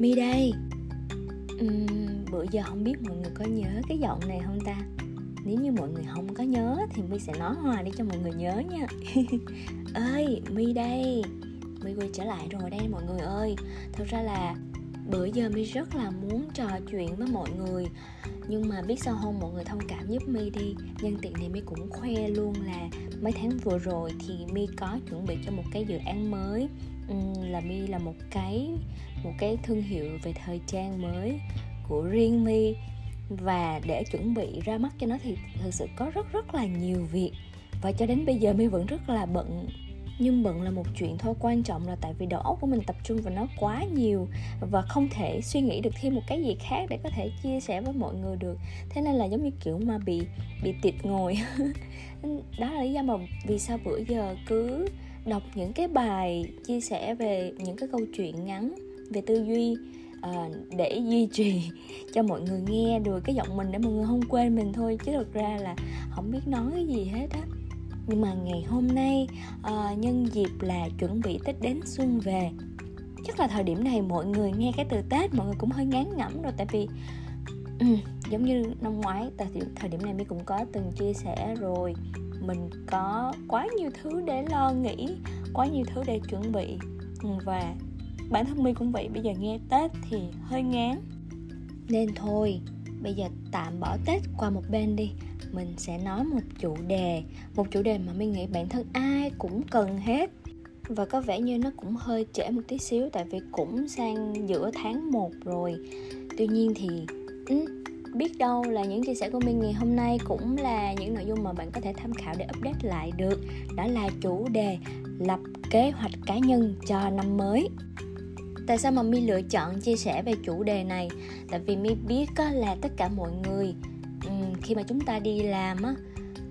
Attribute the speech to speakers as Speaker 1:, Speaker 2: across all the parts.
Speaker 1: Mi đây. Uhm, Bữa giờ không biết mọi người có nhớ cái giọng này không ta? Nếu như mọi người không có nhớ Thì Mi sẽ nói hoài để cho mọi người nhớ nha. Ơi Mi đây. Mi quay trở lại rồi đây mọi người ơi. Thật ra là bữa giờ mi rất là muốn trò chuyện với mọi người. Nhưng mà biết sao không? Mọi người thông cảm giúp mi đi. Nhân tiện này mi cũng khoe luôn là mấy tháng vừa rồi thì mi có chuẩn bị cho một cái dự án mới. Ừ, là mi là một cái một cái thương hiệu về thời trang mới của riêng mi và để chuẩn bị ra mắt cho nó thì thực sự có rất rất là nhiều việc. Và cho đến bây giờ mi vẫn rất là bận. Nhưng bận là một chuyện thôi, quan trọng là tại vì đầu óc của mình tập trung vào nó quá nhiều và không thể suy nghĩ được thêm một cái gì khác để có thể chia sẻ với mọi người được. Thế nên là giống như kiểu mà bị bị tiệt ngồi. Đó là lý do mà vì sao bữa giờ cứ đọc những cái bài chia sẻ về những cái câu chuyện ngắn về tư duy uh, để duy trì cho mọi người nghe được cái giọng mình để mọi người không quên mình thôi. Chứ thực ra là không biết nói cái gì hết á. Nhưng mà ngày hôm nay uh, nhân dịp là chuẩn bị tết đến xuân về chắc là thời điểm này mọi người nghe cái từ tết mọi người cũng hơi ngán ngẩm rồi. Tại vì um, giống như năm ngoái tại thời điểm này mi cũng có từng chia sẻ rồi mình có quá nhiều thứ để lo nghĩ quá nhiều thứ để chuẩn bị. Ừ, và bản thân mình cũng vậy bây giờ nghe tết thì hơi ngán. Nên thôi bây giờ tạm bỏ tết qua một bên đi. Mình sẽ nói một chủ đề một chủ đề mà mình nghĩ bản thân ai cũng cần hết. Và có vẻ như nó cũng hơi trễ một tí xíu tại vì cũng sang giữa tháng 1 rồi. Tuy nhiên thì ừ, biết đâu là những chia sẻ của mình ngày hôm nay cũng là những nội dung mà bạn có thể tham khảo để update lại được. Đó là chủ đề lập kế hoạch cá nhân cho năm mới. Tại sao mà mi lựa chọn chia sẻ về chủ đề này? Tại vì mi biết là tất cả mọi người khi mà chúng ta đi làm á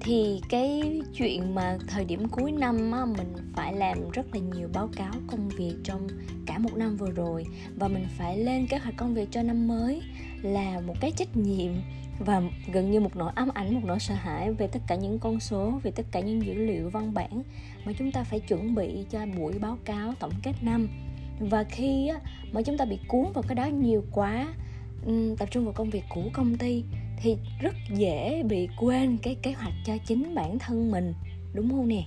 Speaker 1: thì cái chuyện mà thời điểm cuối năm á, mình phải làm rất là nhiều báo cáo công việc trong cả một năm vừa rồi và mình phải lên kế hoạch công việc cho năm mới là một cái trách nhiệm và gần như một nỗi ám ảnh, một nỗi sợ hãi về tất cả những con số, về tất cả những dữ liệu văn bản mà chúng ta phải chuẩn bị cho buổi báo cáo tổng kết năm. Và khi mà chúng ta bị cuốn vào cái đó nhiều quá ừ, tập trung vào công việc của công ty thì rất dễ bị quên cái kế hoạch cho chính bản thân mình. Đúng không nè?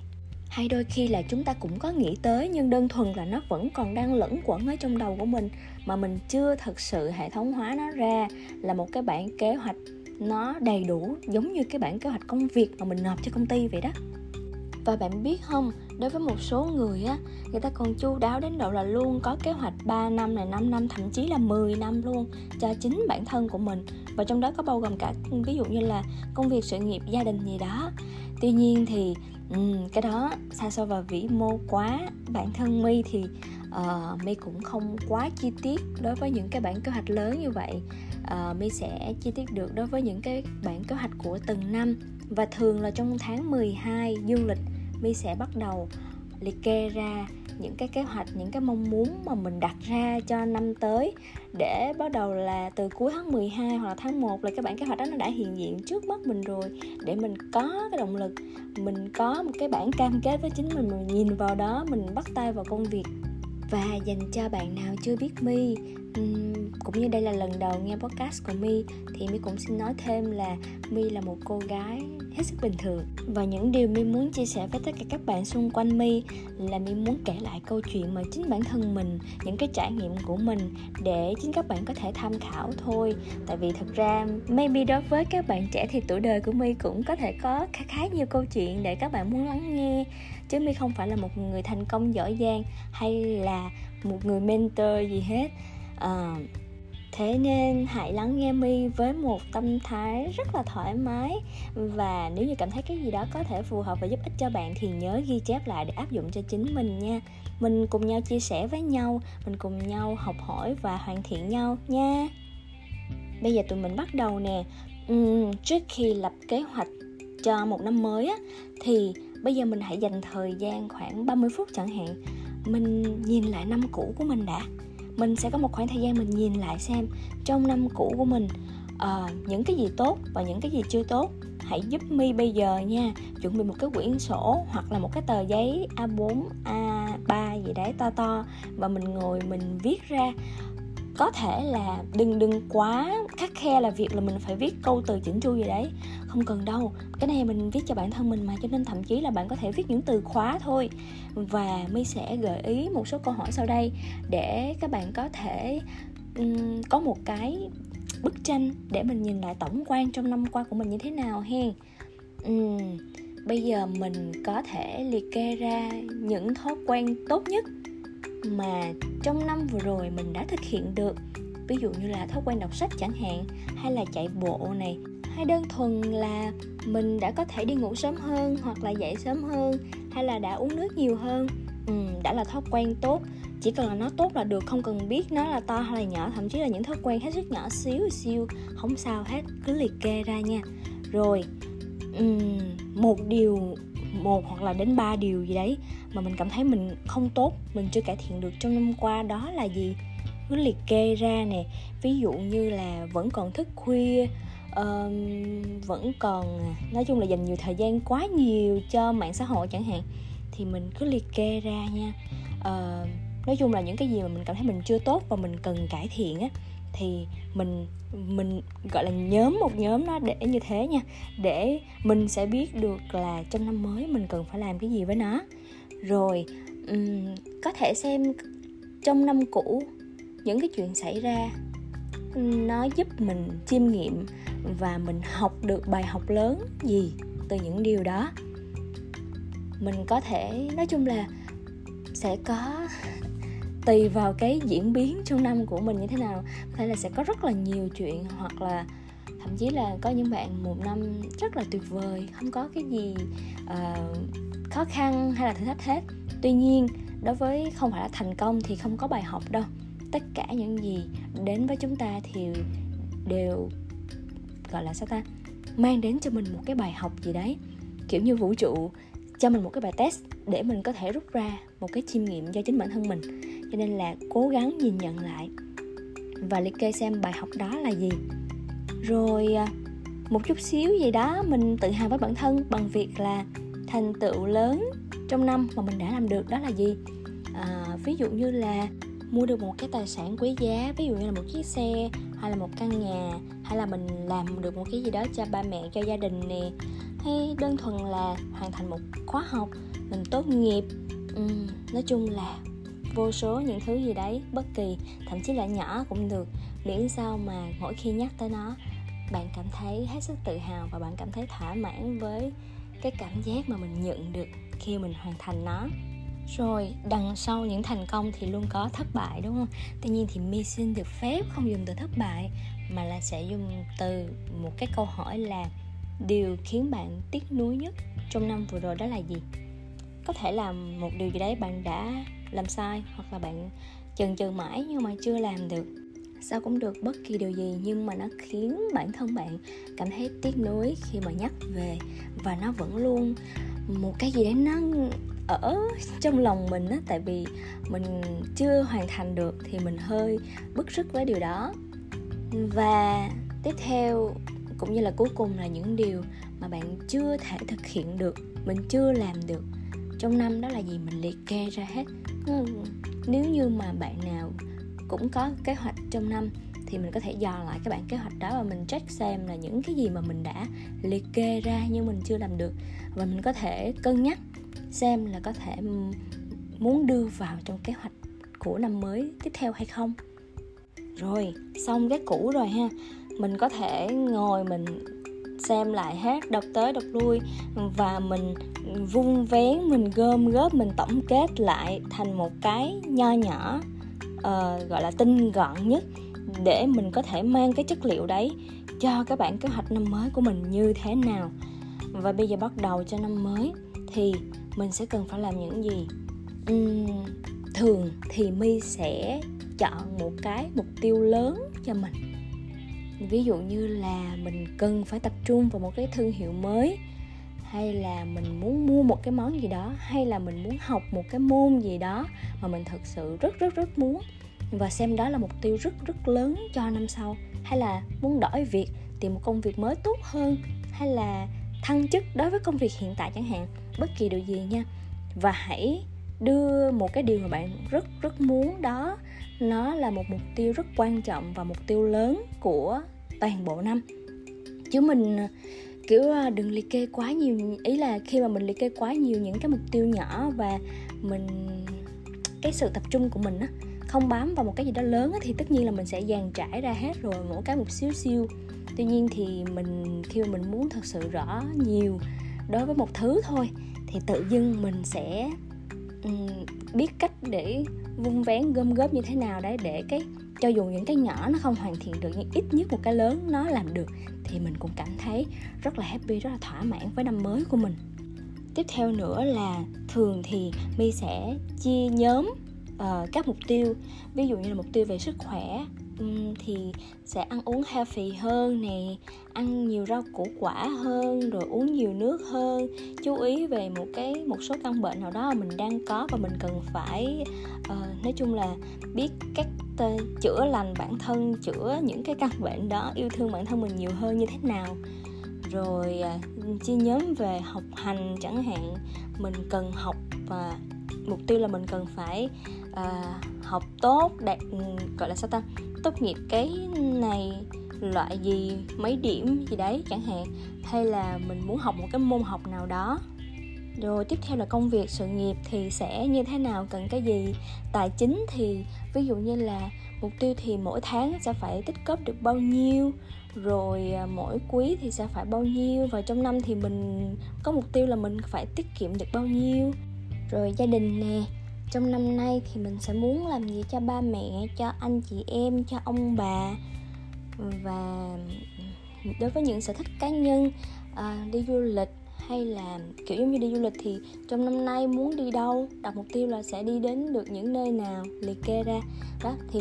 Speaker 1: Hay đôi khi là chúng ta cũng có nghĩ tới nhưng đơn thuần là nó vẫn còn đang lẫn quẩn ở trong đầu của mình, mà mình chưa thật sự hệ thống hóa nó ra là một cái bản kế hoạch nó đầy đủ giống như cái bản kế hoạch công việc mà mình nộp cho công ty vậy đó. Và bạn biết không, đối với một số người á, người ta còn chu đáo đến độ là luôn có kế hoạch 3 năm này 5 năm, thậm chí là 10 năm luôn cho chính bản thân của mình. Và trong đó có bao gồm cả, ví dụ như là công việc sự nghiệp gia đình gì đó. Tuy nhiên thì um, cái đó xa xôi và vĩ mô quá. Bản thân mi thì ờ, uh, mi cũng không quá chi tiết đối với những cái bản kế hoạch lớn như vậy. Ờ, uh, mi sẽ chi tiết được đối với những cái bản kế hoạch của từng năm. Và thường là trong tháng 12 dương lịch mi sẽ bắt đầu liệt kê ra những cái kế hoạch những cái mong muốn mà mình đặt ra cho năm tới để bắt đầu là từ cuối tháng 12 hoặc là tháng 1 là cái bản kế hoạch đó nó đã hiện diện trước mắt mình rồi. Để mình có cái động lực mình có một cái bản cam kết với chính mình mình nhìn vào đó mình bắt tay vào công việc và dành cho bạn nào chưa biết mi. Um, cũng như đây là lần đầu nghe podcast của mi thì mi cũng xin nói thêm là mi là một cô gái hết sức bình thường. Và những điều mi muốn chia sẻ với tất cả các bạn xung quanh mi là mi muốn kể lại câu chuyện mà chính bản thân mình những cái trải nghiệm của mình để chính các bạn có thể tham khảo thôi. Tại vì thật ra maybe đối với các bạn trẻ thì tuổi đời của mi cũng có thể có khá khá nhiều câu chuyện để các bạn muốn lắng nghe. Chứ mi không phải là một người thành công giỏi giang hay là một người mentor gì hết. Uh, thế nên hãy lắng nghe mi với một tâm thái rất là thoải mái. Và nếu như cảm thấy cái gì đó có thể phù hợp và giúp ích cho bạn thì nhớ ghi chép lại để áp dụng cho chính mình nha. Mình cùng nhau chia sẻ với nhau mình cùng nhau học hỏi và hoàn thiện nhau nha. Bây giờ tụi mình bắt đầu nè. Uhm, trước khi lập kế hoạch cho một năm mới á thì bây giờ mình hãy dành thời gian khoảng 30 phút chẳng hạn. Mình nhìn lại năm cũ của mình đã mình sẽ có một khoảng thời gian mình nhìn lại xem trong năm cũ của mình uh, những cái gì tốt và những cái gì chưa tốt. Hãy giúp mi bây giờ nha. Chuẩn bị một cái quyển sổ hoặc là một cái tờ giấy A4, A3 gì đấy to to và mình ngồi mình viết ra có thể là đừng đừng quá khắc khe là việc là mình phải viết câu từ chỉnh chu gì đấy. Không cần đâu cái này mình viết cho bản thân mình mà cho nên thậm chí là bạn có thể viết những từ khóa thôi và mi sẽ gợi ý một số câu hỏi sau đây để các bạn có thể um, có một cái bức tranh để mình nhìn lại tổng quan trong năm qua của mình như thế nào hen um, bây giờ mình có thể liệt kê ra những thói quen tốt nhất mà trong năm vừa rồi mình đã thực hiện được. Ví dụ như là thói quen đọc sách chẳng hạn hay là chạy bộ này. Hay đơn thuần là mình đã có thể đi ngủ sớm hơn hoặc là dậy sớm hơn hay là đã uống nước nhiều hơn. Ừ, đã là thói quen tốt. Chỉ cần là nó tốt là được không cần biết nó là to hay là nhỏ thậm chí là những thói quen hết sức nhỏ xíu xíu không sao hết cứ liệt kê ra nha. Rồi um, một điều một hoặc là đến ba điều gì đấy mà mình cảm thấy mình không tốt mình chưa cải thiện được trong năm qua đó là gì? Cứ liệt kê ra nè. Ví dụ như là vẫn còn thức khuya um, vẫn còn nói chung là dành nhiều thời gian quá nhiều cho mạng xã hội chẳng hạn thì mình cứ liệt kê ra nha. Uh, nói chung là những cái gì mà mình cảm thấy mình chưa tốt và mình cần cải thiện á thì mình mình gọi là nhóm một nhóm nó để như thế nha. Để mình sẽ biết được là trong năm mới mình cần phải làm cái gì với nó. Rồi um, có thể xem trong năm cũ những cái chuyện xảy ra nó giúp mình chiêm nghiệm và mình học được bài học lớn gì từ những điều đó. Mình có thể nói chung là sẽ có tùy vào cái diễn biến trong năm của mình như thế nào. Có thể là sẽ có rất là nhiều chuyện hoặc là thậm chí là có những bạn một năm rất là tuyệt vời không có cái gì uh, khó khăn hay là thử thách hết. Tuy nhiên đối với không phải là thành công thì không có bài học đâu. Tất cả những gì đến với chúng ta thì đều gọi là sao ta mang đến cho mình một cái bài học gì đấy. Kiểu như vũ trụ cho mình một cái bài test để mình có thể rút ra một cái chiêm nghiệm cho chính bản thân mình cho nên là cố gắng nhìn nhận lại và liệt kê xem bài học đó là gì. Rồi à, một chút xíu gì đó mình tự hào với bản thân bằng việc là thành tựu lớn trong năm mà mình đã làm được đó là gì? À, ví dụ như là mua được một cái tài sản quý giá ví dụ như là một chiếc xe hay là một căn nhà hay là mình làm được một cái gì đó cho ba mẹ cho gia đình nè. Hay đơn thuần là hoàn thành một khóa học mình tốt nghiệp. Uhm, nói chung là vô số những thứ gì đấy, bất kỳ, thậm chí là nhỏ cũng được. Miễn sao mà mỗi khi nhắc tới nó, bạn cảm thấy hết sức tự hào và bạn cảm thấy thỏa mãn với cái cảm giác mà mình nhận được khi mình hoàn thành nó. Rồi, đằng sau những thành công thì luôn có thất bại, đúng không? Tuy nhiên thì mi xin được phép không dùng từ thất bại, mà là sẽ dùng từ một cái câu hỏi là điều khiến bạn tiếc nuối nhất trong năm vừa rồi đó là gì? Có thể là một điều gì đấy bạn đã làm sai hoặc là bạn chần chừ mãi nhưng mà chưa làm được. Sao cũng được bất kỳ điều gì nhưng mà nó khiến bản thân bạn cảm thấy tiếc nuối khi mà nhắc về. Và nó vẫn luôn một cái gì đấy nó ở trong lòng mình á, tại vì mình chưa hoàn thành được thì mình hơi bức rứt với điều đó. Và tiếp theo cũng như là cuối cùng là những điều mà bạn chưa thể thực hiện được, mình chưa làm được trong năm đó là gì mình liệt kê ra hết. Ừ, nếu như mà bạn nào cũng có kế hoạch trong năm thì mình có thể dò lại cái bản kế hoạch đó và mình check xem là những cái gì mà mình đã liệt kê ra nhưng mình chưa làm được. Và mình có thể cân nhắc xem là có thể muốn đưa vào trong kế hoạch của năm mới tiếp theo hay không. Rồi, xong cái cũ rồi ha. Mình có thể ngồi mình xem lại hết đọc tới đọc lui. Và mình vung vén mình gom góp mình tổng kết lại thành một cái nho nhỏ uh, gọi là tinh gọn nhất để mình có thể mang cái chất liệu đấy cho các bạn kế hoạch năm mới của mình như thế nào. Và bây giờ bắt đầu cho năm mới thì mình sẽ cần phải làm những gì? Uhm, thường thì mi sẽ chọn một cái mục tiêu lớn cho mình ví dụ như là mình cần phải tập trung vào một cái thương hiệu mới, hay là mình muốn mua một cái món gì đó, hay là mình muốn học một cái môn gì đó mà mình thật sự rất rất rất muốn và xem đó là mục tiêu rất rất lớn cho năm sau. Hay là muốn đổi việc, tìm một công việc mới tốt hơn, hay là thăng chức đối với công việc hiện tại chẳng hạn, bất kỳ điều gì nha. Và hãy đưa một cái điều mà bạn rất rất muốn đó, nó là một mục tiêu rất quan trọng và mục tiêu lớn của toàn bộ năm. Chứ mình ờ, kiểu ờ, đừng liệt kê quá nhiều ý là khi mà mình liệt kê quá nhiều những cái mục tiêu nhỏ và mình cái sự tập trung của mình á không bám vào một cái gì đó lớn á, thì tất nhiên là mình sẽ dàn trải ra hết rồi mỗi cái một xíu xíu. Tuy nhiên thì mình khi mà mình muốn thật sự rõ nhiều đối với một thứ thôi thì tự dưng mình sẽ um, biết cách để vung vén gom góp như thế nào đấy để cái cho dù những cái nhỏ nó không hoàn thiện được nhưng ít nhất một cái lớn nó làm được thì mình cũng cảm thấy rất là happy rất là thỏa mãn với năm mới của mình. Tiếp theo nữa là thường thì mi sẽ chia nhóm uh, các mục tiêu. Ví dụ như là mục tiêu về sức khỏe um, thì sẽ ăn uống healthy hơn nè ăn nhiều rau củ quả hơn rồi uống nhiều nước hơn. Chú ý về một cái một số căn bệnh nào đó mà mình đang có và mình cần phải uh, nói chung là biết cách uh, chữa lành bản thân chữa những cái căn bệnh đó yêu thương bản thân mình nhiều hơn như thế nào. Rồi à, chia nhóm về học hành chẳng hạn mình cần học và mục tiêu là mình cần phải uh, học tốt đạt gọi là sao ta tốt nghiệp cái này loại gì mấy điểm gì đấy chẳng hạn. Hay là mình muốn học một cái môn học nào đó rồi tiếp theo là công việc sự nghiệp thì sẽ như thế nào cần cái gì? Tài chính thì ví dụ như là mục tiêu thì mỗi tháng sẽ phải tích cấp được bao nhiêu? Rồi à, mỗi quý thì sẽ phải bao nhiêu? Và trong năm thì mình có mục tiêu là mình phải tiết kiệm được bao nhiêu? Rồi gia đình nè trong năm nay thì mình sẽ muốn làm gì cho ba mẹ cho anh chị em cho ông bà? Và đối với những sở thích cá nhân à, đi du lịch hay là kiểu giống như đi du lịch thì trong năm nay muốn đi đâu đặt mục tiêu là sẽ đi đến được những nơi nào liệt kê ra. Đó thì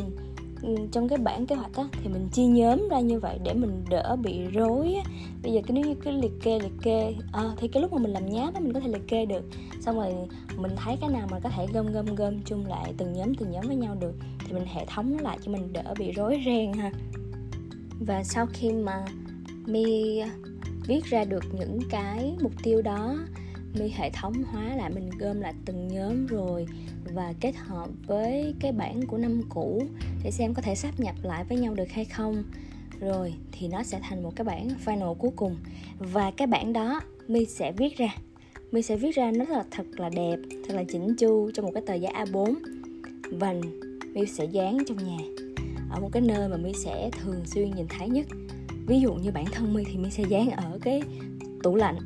Speaker 1: ừ, trong cái bản kế hoạch á thì mình chia nhóm ra như vậy để mình đỡ bị rối á. Bây giờ cái nếu như cái liệt kê liệt kê à, thì cái lúc mà mình làm nháp á mình có thể liệt kê được. Xong rồi mình thấy cái nào mà có thể gom gom gom chung lại từng nhóm từng nhóm với nhau được thì mình hệ thống lại cho mình đỡ bị rối ren ha. Và sau khi mà mi viết ra được những cái mục tiêu đó mi hệ thống hóa lại, mình gom lại từng nhóm rồi và kết hợp với cái bản của năm cũ để xem có thể sắp nhập lại với nhau được hay không. Rồi thì nó sẽ thành một cái bản final cuối cùng. Và cái bản đó mi sẽ viết ra. Mi sẽ viết ra nó rất là thật là đẹp, thật là chỉnh chu trong một cái tờ giấy A4 và mi sẽ dán trong nhà, ở một cái nơi mà mi sẽ thường xuyên nhìn thấy nhất ví dụ như bản thân mi thì mi sẽ dán ở cái tủ lạnh.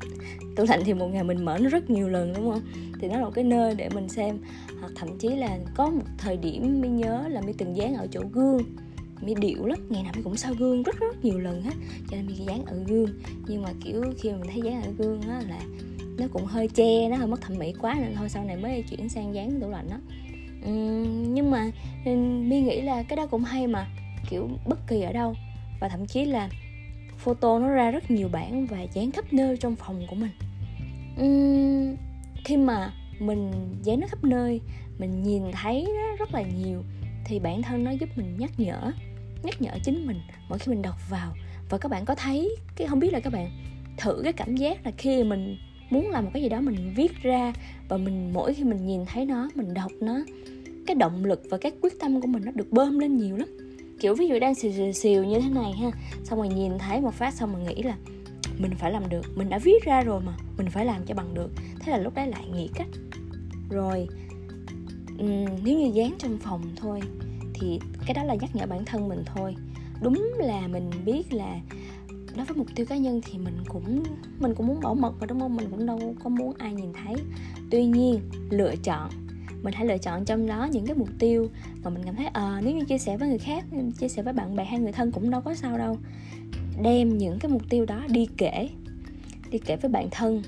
Speaker 1: Tủ lạnh thì một ngày mình mở nó rất nhiều lần đúng không? Thì nó là một cái nơi để mình xem hoặc thậm chí là có một thời điểm mi nhớ là mi từng dán ở chỗ gương. Mi điệu lắm ngày nào mi cũng sao gương rất rất nhiều lần hết cho nên mi dán ở gương. Nhưng mà kiểu khi mà mình thấy dán ở gương á là nó cũng hơi che nó hơi mất thẩm mỹ quá nên thôi sau này mới chuyển sang dán tủ lạnh đó uhm, nhưng mà mi nghĩ là cái đó cũng hay mà kiểu bất kỳ ở đâu và thậm chí là photo nó ra rất nhiều bản và dán khắp nơi trong phòng của mình. Uhm, khi mà mình dán nó khắp nơi mình nhìn thấy nó rất là nhiều thì bản thân nó giúp mình nhắc nhở nhắc nhở chính mình mỗi khi mình đọc vào. Và các bạn có thấy cái không biết là các bạn thử cái cảm giác là khi mình muốn làm một cái gì đó mình viết ra và mình mỗi khi mình nhìn thấy nó mình đọc nó cái động lực và cái quyết tâm của mình nó được bơm lên nhiều lắm kiểu ví dụ đang xìu xìu xìu như thế này ha. Xong rồi nhìn thấy một phát xong rồi nghĩ là mình phải làm được mình đã viết ra rồi mà mình phải làm cho bằng được. Thế là lúc đấy lại nghĩ cách. Rồi um, nếu như dán trong phòng thôi thì cái đó là nhắc nhở bản thân mình thôi. Đúng là mình biết là đối với mục tiêu cá nhân thì mình cũng mình cũng muốn bảo mật và đúng không? Mình cũng đâu có muốn ai nhìn thấy. Tuy nhiên lựa chọn mình hãy lựa chọn trong đó những cái mục tiêu mà mình cảm thấy ờ à, nếu như chia sẻ với người khác ừ, chia sẻ với bạn bè hay người thân cũng đâu có sao đâu. Đem những cái mục tiêu đó đi kể đi kể với bạn thân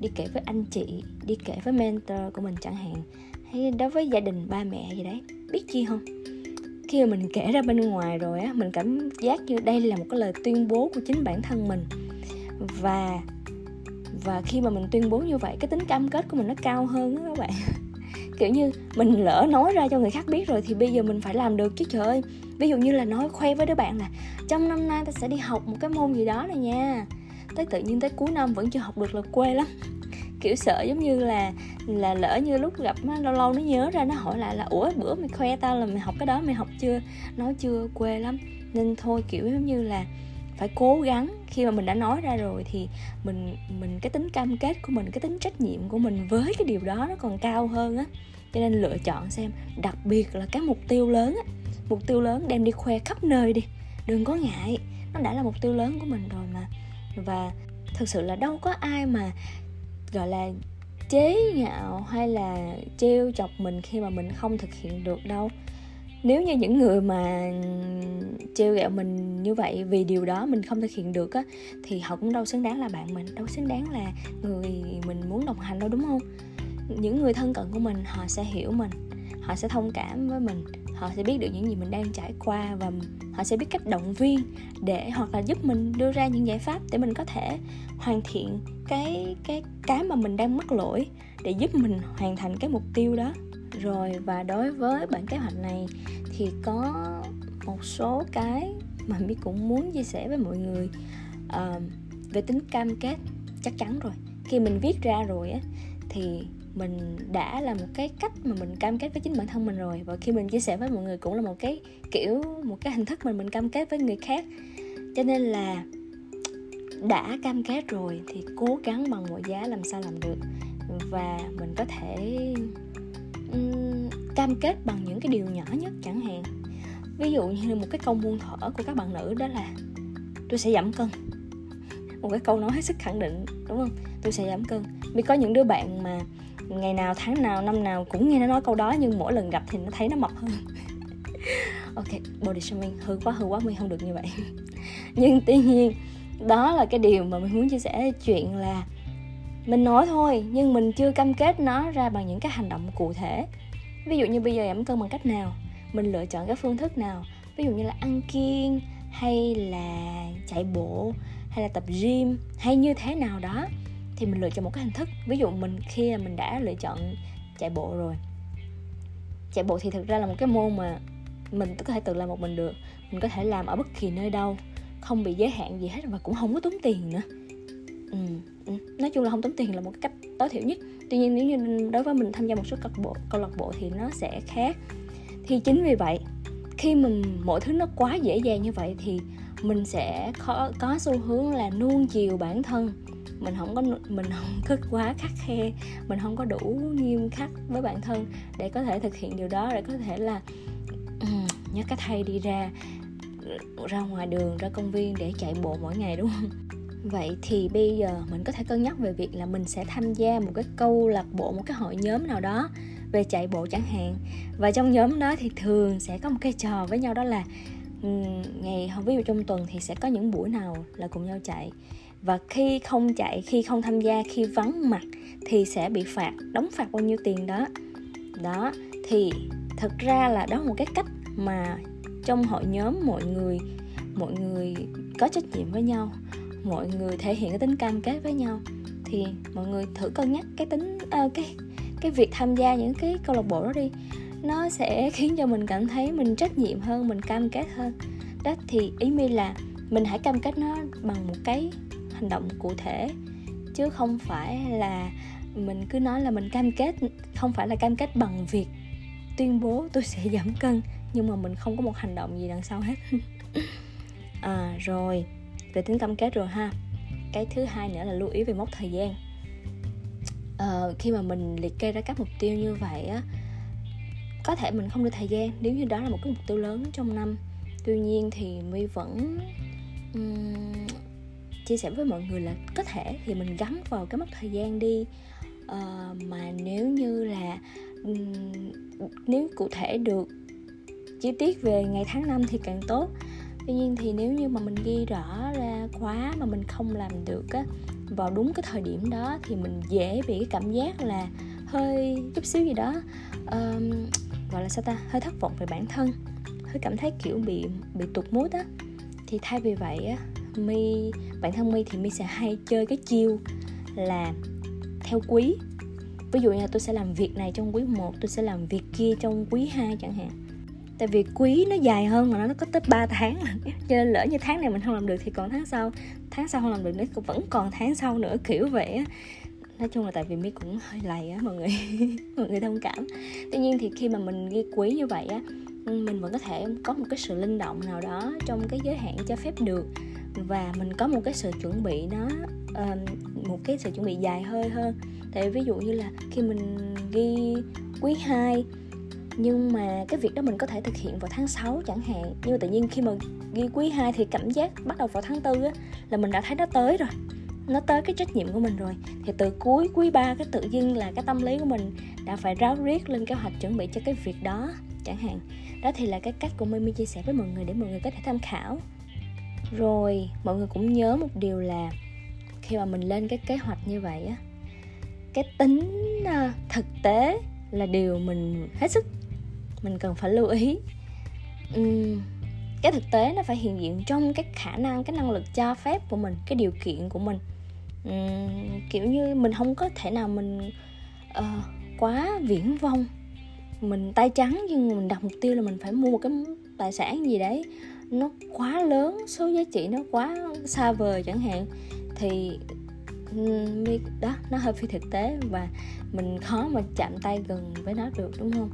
Speaker 1: đi kể với anh chị đi kể với mentor của mình chẳng hạn hay đối với gia đình ba mẹ gì đấy. Biết chi không? Khi mà mình kể ra bên ngoài rồi á mình cảm giác như đây là một cái lời tuyên bố của chính bản thân mình. Và và khi mà mình tuyên bố như vậy cái tính cam kết của mình nó cao hơn đó các bạn. kiểu như, mình lỡ nói ra cho người khác biết rồi thì bây giờ mình phải làm được chứ trời ơi. Ví dụ như là nói khoe với đứa bạn là, trong năm nay ta sẽ đi học một cái môn gì đó này nha. Tới tự nhiên tới cuối năm vẫn chưa học được là quê lắm. Kiểu sợ giống như là là lỡ như lúc gặp nó lâu lâu nó nhớ ra nó hỏi lại là, ủa, bữa mày khoe tao là mày học cái đó mày học chưa? Nói chưa, quê lắm. Nên thôi, kiểu giống như là phải cố gắng. Khi mà mình đã nói ra rồi thì mình mình, cái tính cam kết của mình, cái tính trách nhiệm của mình với cái điều đó nó còn cao hơn á. Cho nên lựa chọn xem, đặc biệt là cái mục tiêu lớn á. Mục tiêu lớn đem đi khoe khắp nơi đi, đừng có ngại. Nó đã là mục tiêu lớn của mình rồi mà. Và thực sự là đâu có ai mà, gọi là, chế nhạo hay là trêu chọc mình khi mà mình không thực hiện được đâu nếu như những người mà trêu ghẹo mình như vậy vì điều đó mình không thực hiện được á, thì họ cũng đâu xứng đáng là bạn mình, đâu xứng đáng là người mình muốn đồng hành đâu, đúng không? Những người thân cận của mình, họ sẽ hiểu mình, họ sẽ thông cảm với mình, họ sẽ biết được những gì mình đang trải qua và họ sẽ biết cách động viên để hoặc là giúp mình đưa ra những giải pháp để mình có thể hoàn thiện cái cái cái mà mình đang mắc lỗi để giúp mình hoàn thành cái mục tiêu đó rồi và đối với bản kế hoạch này thì có một số cái mà mi cũng muốn chia sẻ với mọi người. Uh, về tính cam kết chắc chắn rồi. Khi mình viết ra rồi á thì mình đã là một cái cách mà mình cam kết với chính bản thân mình rồi. Và khi mình chia sẻ với mọi người cũng là một cái kiểu một cái hình thức mà mình cam kết với người khác. Cho nên là đã cam kết rồi thì cố gắng bằng mọi giá làm sao làm được. Và mình có thể um, cam kết bằng những cái điều nhỏ nhất chẳng hạn. Ví dụ như một cái câu buông thở của các bạn nữ đó là tôi sẽ giảm cân. Một cái câu nói hết sức khẳng định đúng không? Tôi sẽ giảm cân. Vì có những đứa bạn mà ngày nào tháng nào năm nào cũng nghe nó nói câu đó nhưng mỗi lần gặp thì nó thấy nó mập hơn. Ok body shaming hư quá hư quá mình không được như vậy. Nhưng tuy nhiên đó là cái điều mà mình muốn chia sẻ. Chuyện là mình nói thôi, nhưng mình chưa cam kết nó ra bằng những cái hành động cụ thể. Ví dụ như bây giờ giảm cân bằng cách nào? Mình lựa chọn cái phương thức nào? Ví dụ như là ăn kiêng, hay là chạy bộ, hay là tập gym, hay như thế nào đó, thì mình lựa chọn một cái hình thức. Ví dụ mình khi mình đã lựa chọn chạy bộ rồi. Chạy bộ thì thực ra là một cái môn mà mình có thể tự làm một mình được. Mình có thể làm ở bất kỳ nơi đâu, không bị giới hạn gì hết và cũng không có tốn tiền nữa ừ, ừ. nói chung là không tốn tiền là một cái cách tối thiểu nhất. Tuy nhiên nếu như đối với mình tham gia một số câu lạc bộ câu lạc bộ thì nó sẽ khác. Thì chính vì vậy khi mình mọi thứ nó quá dễ dàng như vậy thì mình sẽ khó, có xu hướng là nuông chiều bản thân. Mình không có mình không có quá khắc khe mình không có đủ nghiêm khắc với bản thân để có thể thực hiện điều đó để có thể là um, nhớ cái hay đi ra ra ngoài đường ra công viên để chạy bộ mỗi ngày đúng không? Vậy thì bây giờ mình có thể cân nhắc về việc là mình sẽ tham gia một cái câu lạc bộ, một cái hội nhóm nào đó về chạy bộ chẳng hạn. Và trong nhóm đó thì thường sẽ có một cái trò với nhau đó là ừ, ngày ví dụ trong tuần thì sẽ có những buổi nào là cùng nhau chạy. Và khi không chạy, khi không tham gia, khi vắng mặt thì sẽ bị phạt, đóng phạt bao nhiêu tiền đó. Đó, thì thật ra là đó một cái cách mà trong hội nhóm mọi người mọi người có trách nhiệm với nhau mọi người thể hiện cái tính cam kết với nhau. Thì mọi người thử cân nhắc cái tính uh, cái cái việc tham gia những cái câu lạc bộ đó đi. Nó sẽ khiến cho mình cảm thấy mình trách nhiệm hơn mình cam kết hơn. Đó thì ý mi là mình hãy cam kết nó bằng một cái hành động cụ thể. Chứ không phải là mình cứ nói là mình cam kết không phải là cam kết bằng việc tuyên bố tôi sẽ giảm cân nhưng mà mình không có một hành động gì đằng sau hết. À rồi về tính cam kết rồi ha. Cái thứ hai nữa là lưu ý về mốc thời gian. À, khi mà mình liệt kê ra các mục tiêu như vậy á có thể mình không được thời gian nếu như đó là một cái mục tiêu lớn trong năm. Tuy nhiên thì my vẫn um, chia sẻ với mọi người là có thể thì mình gắn vào cái mốc thời gian đi. Uh, mà nếu như là um, nếu cụ thể được chi tiết về ngày tháng năm thì càng tốt tuy nhiên thì nếu như mà mình ghi rõ ra quá mà mình không làm được á vào đúng cái thời điểm đó thì mình dễ bị cái cảm giác là hơi chút xíu gì đó um, gọi là sao ta hơi thất vọng về bản thân hơi cảm thấy kiểu bị bị tụt mút á. Thì thay vì vậy á mi bản thân mi thì mi sẽ hay chơi cái chiêu là theo quý. Ví dụ như là tôi sẽ làm việc này trong quý 1 tôi sẽ làm việc kia trong quý 2 chẳng hạn tại vì quý nó dài hơn mà nó có tới 3 tháng cho nên lỡ như tháng này mình không làm được thì còn tháng sau tháng sau không làm được nữa vẫn còn tháng sau nữa, kiểu vậy nói chung là tại vì mi cũng hơi lầy á, mọi người. Mọi người thông cảm. Tuy nhiên thì khi mà mình ghi quý như vậy á, mình vẫn có thể có một cái sự linh động nào đó trong cái giới hạn cho phép được. Và mình có một cái sự chuẩn bị nó một cái sự chuẩn bị dài hơi hơn. Tại ví dụ như là khi mình ghi quý 2 nhưng mà cái việc đó mình có thể thực hiện vào tháng 6 chẳng hạn. Nhưng mà tự nhiên khi mà ghi quý 2 thì cảm giác bắt đầu vào tháng 4 á, là mình đã thấy nó tới rồi. Nó tới cái trách nhiệm của mình rồi. Thì từ cuối quý 3 cái tự nhiên là cái tâm lý của mình đã phải ráo riết lên kế hoạch chuẩn bị cho cái việc đó, chẳng hạn. Đó thì là cái cách của Mimi chia sẻ với mọi người để mọi người có thể tham khảo. Rồi, mọi người cũng nhớ một điều là khi mà mình lên cái kế hoạch như vậy á, cái tính à, thực tế là điều mình hết sức mình cần phải lưu ý. Uhm, cái thực tế nó phải hiện diện trong cái khả năng cái năng lực cho phép của mình cái điều kiện của mình. Uhm, kiểu như mình không có thể nào mình uh, quá viễn vông. Mình tay trắng nhưng mình đặt mục tiêu là mình phải mua một cái tài sản gì đấy nó quá lớn số giá trị nó quá xa vời chẳng hạn. Thì ừ, đó nó hơi phi thực tế và mình khó mà chạm tay gần với nó được đúng không?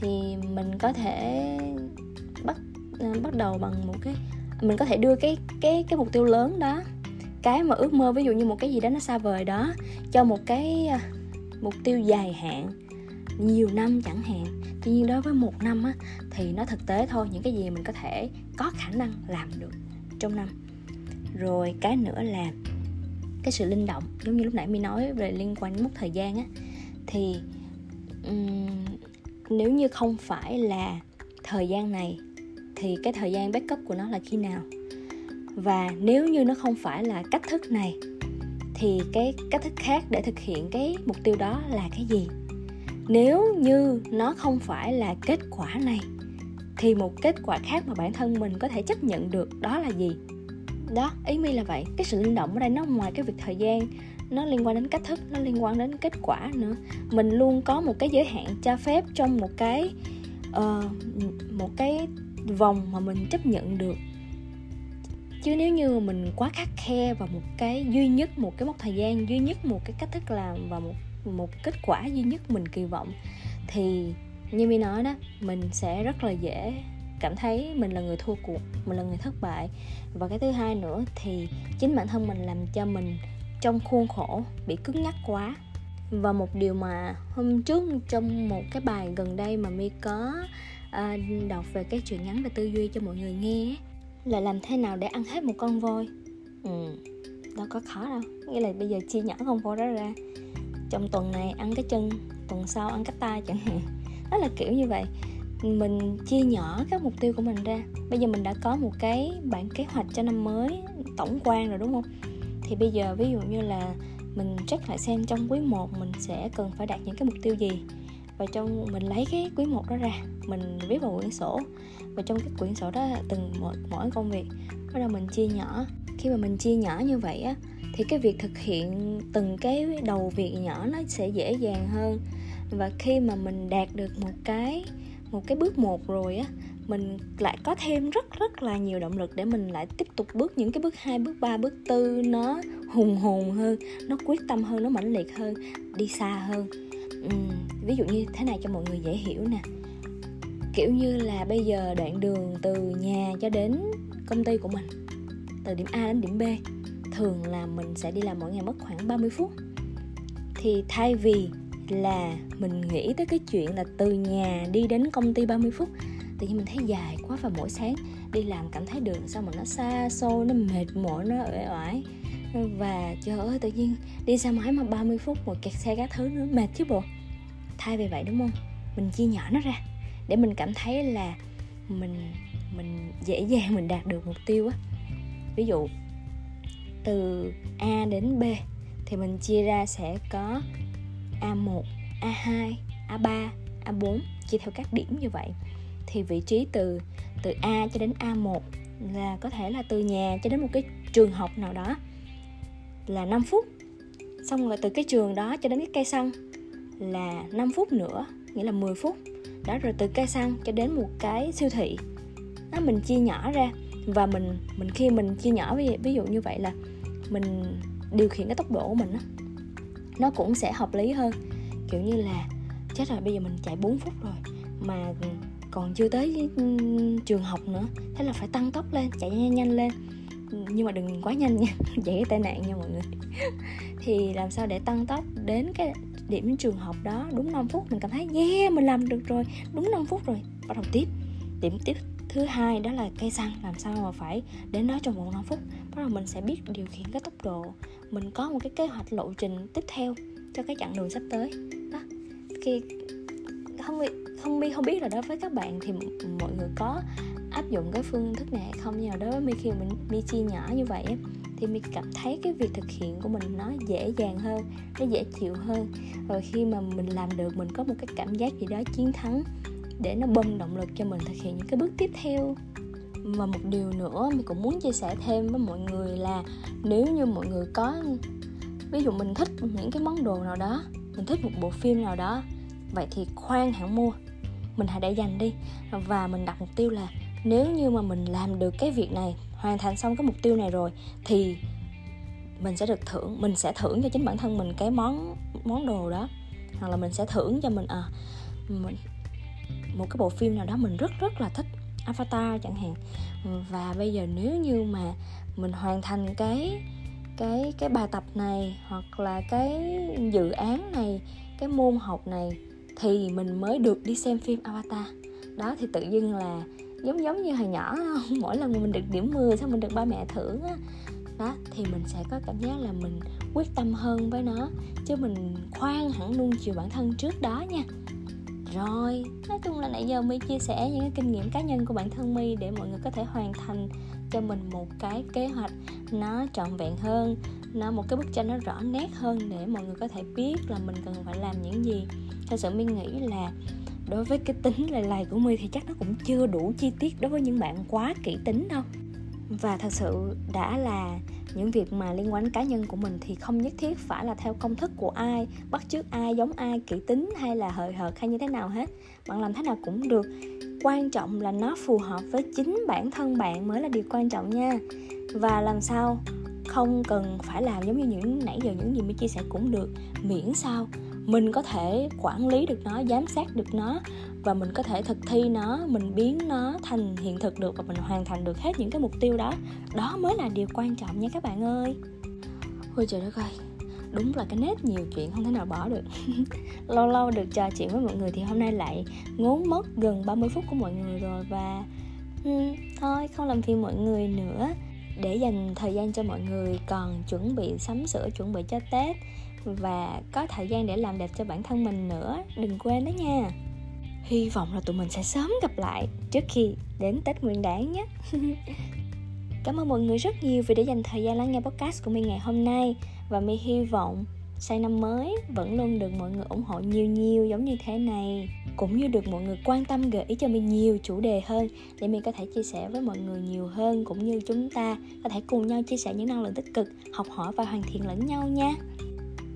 Speaker 1: Thì mình có thể bắt ờ, bắt đầu bằng một cái mình có thể đưa cái cái cái mục tiêu lớn đó cái mà ước mơ ví dụ như một cái gì đó nó xa vời đó cho một cái à, mục tiêu dài hạn nhiều năm chẳng hạn. Tuy nhiên đối với một năm á, thì nó thực tế thôi những cái gì mình có thể có khả năng làm được trong năm. Rồi cái nữa là cái sự linh động. Giống như lúc nãy mi nói về liên quan đến mốc thời gian á thì um, nếu như không phải là thời gian này, thì cái thời gian backup của nó là khi nào? Và nếu như nó không phải là cách thức này, thì cái cách thức khác để thực hiện cái mục tiêu đó là cái gì? Nếu như nó không phải là kết quả này, thì một kết quả khác mà bản thân mình có thể chấp nhận được đó là gì? Đó, ý mi là vậy. Cái sự linh động ở đây nó ngoài cái việc thời gian nó liên quan đến cách thức nó liên quan đến kết quả nữa. Mình luôn có một cái giới hạn cho phép trong một cái uh, một cái vòng mà mình chấp nhận được. Chứ nếu như mình quá khắc khe vào một cái duy nhất một cái mốc thời gian duy nhất một cái cách thức làm và một một kết quả duy nhất mình kỳ vọng thì như mi nói đó mình sẽ rất là dễ cảm thấy mình là người thua cuộc mình là người thất bại. Và cái thứ hai nữa thì chính bản thân mình làm cho mình trong khuôn khổ bị cứng nhắc quá. Và một điều mà hôm trước trong một cái bài gần đây mà mi có uh, đọc về cái chuyện ngắn về tư duy cho mọi người nghe là làm thế nào để ăn hết một con voi? Ừ đâu có khó đâu. Nghĩa là bây giờ chia nhỏ con voi đó ra. Trong tuần này ăn cái chân tuần sau ăn cái tay chẳng hạn. Đó là kiểu như vậy. Mình chia nhỏ các mục tiêu của mình ra. Bây giờ mình đã có một cái bản kế hoạch cho năm mới tổng quan rồi đúng không? Thì bây giờ ví dụ như là mình check lại xem trong quý 1 mình sẽ cần phải đạt những cái mục tiêu gì. Và trong mình lấy cái quý 1 đó ra mình viết vào quyển sổ. Và trong cái quyển sổ đó từng mỗi, mỗi công việc bắt đầu mình chia nhỏ. Khi mà mình chia nhỏ như vậy á thì cái việc thực hiện từng cái đầu việc nhỏ nó sẽ dễ dàng hơn. Và khi mà mình đạt được một cái một cái bước một rồi á mình lại có thêm rất rất là nhiều động lực để mình lại tiếp tục bước những cái bước hai bước ba bước tư nó hùng hồn hơn nó quyết tâm hơn nó mãnh liệt hơn đi xa hơn. Uhm, ví dụ như thế này cho mọi người dễ hiểu nè. Kiểu như là bây giờ đoạn đường từ nhà cho đến công ty của mình từ điểm A đến điểm B thường là mình sẽ đi làm mỗi ngày mất khoảng 30 phút. Thì thay vì là mình nghĩ tới cái chuyện là từ nhà đi đến công ty 30 phút tự nhiên mình thấy dài quá và mỗi sáng đi làm cảm thấy đường sao mà nó xa xôi nó mệt mỏi nó uể oải. Và trời ơi tự nhiên đi xe máy mà 30 phút một kẹt xe các thứ nữa mệt chứ bộ. Thay vì vậy đúng không? Mình chia nhỏ nó ra để mình cảm thấy là mình mình dễ dàng mình đạt được mục tiêu á. Ví dụ từ A đến B thì mình chia ra sẽ có A1, A2, A3, A4 chia theo các điểm như vậy thì vị trí từ từ A cho đến A1 là có thể là từ nhà cho đến một cái trường học nào đó là 5 phút. Xong rồi từ cái trường đó cho đến cái cây xăng là 5 phút nữa nghĩa là 10 phút. Đó rồi từ cây xăng cho đến một cái siêu thị. Đó mình chia nhỏ ra và mình mình khi mình chia nhỏ ví, ví dụ như vậy là mình điều khiển cái tốc độ của mình đó, nó cũng sẽ hợp lý hơn. Kiểu như là chết rồi bây giờ mình chạy 4 phút rồi mà còn chưa tới ừ, trường học nữa. Thế là phải tăng tốc lên, chạy nhanh nhanh lên. Ừ, nhưng mà đừng quá nhanh nha, dễ gây tai nạn nha mọi người. Thì làm sao để tăng tốc đến cái điểm trường học đó đúng 5 phút? Mình cảm thấy, yeah, mình làm được rồi, đúng 5 phút rồi. Bắt đầu tiếp. Điểm tiếp thứ hai đó là cây xăng, làm sao mà phải đến đó trong vòng 5 phút? Bắt đầu mình sẽ biết điều khiển cái tốc độ. Mình có một cái kế hoạch lộ trình tiếp theo cho cái chặng đường sắp tới. Đó. Khi không không biết không biết là đối với các bạn thì mọi người có áp dụng cái phương thức này hay không? Nhưng mà đối với mi, khi mình mi chia nhỏ như vậy thì mi cảm thấy cái việc thực hiện của mình nó dễ dàng hơn, nó dễ chịu hơn. Rồi khi mà mình làm được, mình có một cái cảm giác gì đó chiến thắng để nó bơm động lực cho mình thực hiện những cái bước tiếp theo. Và một điều nữa mình cũng muốn chia sẻ thêm với mọi người là nếu như mọi người có, ví dụ mình thích những cái món đồ nào đó, mình thích một bộ phim nào đó, vậy thì khoan hẳn mua mình hãy để dành đi. Và mình đặt mục tiêu là nếu như mà mình làm được cái việc này, hoàn thành xong cái mục tiêu này rồi, thì mình sẽ được thưởng, mình sẽ thưởng cho chính bản thân mình cái món món đồ đó. Hoặc là mình sẽ thưởng cho mình à mình, một cái bộ phim nào đó mình rất rất là thích, Avatar chẳng hạn. Và bây giờ nếu như mà mình hoàn thành cái cái cái bài tập này, hoặc là cái dự án này, cái môn học này thì mình mới được đi xem phim Avatar. Đó, thì tự dưng là giống giống như hồi nhỏ, mỗi lần mình được điểm 10 xong mình được ba mẹ thưởng á, đó, thì mình sẽ có cảm giác là mình quyết tâm hơn với nó, chứ mình khoan hẳn luôn chiều bản thân trước đó nha. Rồi, nói chung là nãy giờ my chia sẻ những cái kinh nghiệm cá nhân của bản thân my để mọi người có thể hoàn thành cho mình một cái kế hoạch nó trọn vẹn hơn, nó một cái bức tranh nó rõ nét hơn để mọi người có thể biết là mình cần phải làm những gì thật sự mình nghĩ là đối với cái tính lầy lầy của mình thì chắc nó cũng chưa đủ chi tiết đối với những bạn quá kỹ tính đâu. Và thật sự đã là những việc mà liên quan đến cá nhân của mình thì không nhất thiết phải là theo công thức của ai, bắt chước ai, giống ai, kỹ tính hay là hời hợt hay như thế nào hết. Bạn làm thế nào cũng được. Quan trọng là nó phù hợp với chính bản thân bạn mới là điều quan trọng nha. Và làm sao không cần phải làm giống như những nãy giờ những gì mới chia sẻ cũng được, miễn sao mình có thể quản lý được nó giám sát được nó và mình có thể thực thi nó mình biến nó thành hiện thực được và mình hoàn thành được hết những cái mục tiêu đó. Đó mới là điều quan trọng nha các bạn ơi. Ôi trời đất ơi đúng là cái nét nhiều chuyện không thể nào bỏ được. Lâu lâu được trò chuyện với mọi người thì hôm nay lại ngốn mất gần 30 phút của mọi người rồi và hmm, thôi không làm phiền mọi người nữa. Để dành thời gian cho mọi người còn chuẩn bị sắm sửa chuẩn bị cho tết và có thời gian để làm đẹp cho bản thân mình nữa, đừng quên đó nha. Hy vọng là tụi mình sẽ sớm gặp lại trước khi đến tết nguyên đáng nhé. Cảm ơn mọi người rất nhiều vì đã dành thời gian lắng nghe podcast của mình ngày hôm nay. Và mình hy vọng sang năm mới vẫn luôn được mọi người ủng hộ nhiều nhiều giống như thế này. Cũng như được mọi người quan tâm gợi ý cho mình nhiều chủ đề hơn để mình có thể chia sẻ với mọi người nhiều hơn, cũng như chúng ta có thể cùng nhau chia sẻ những năng lượng tích cực, học hỏi và hoàn thiện lẫn nhau nha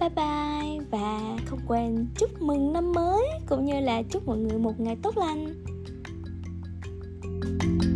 Speaker 1: bye bye và không quên chúc mừng năm mới cũng như là chúc mọi người một ngày tốt lành. thank you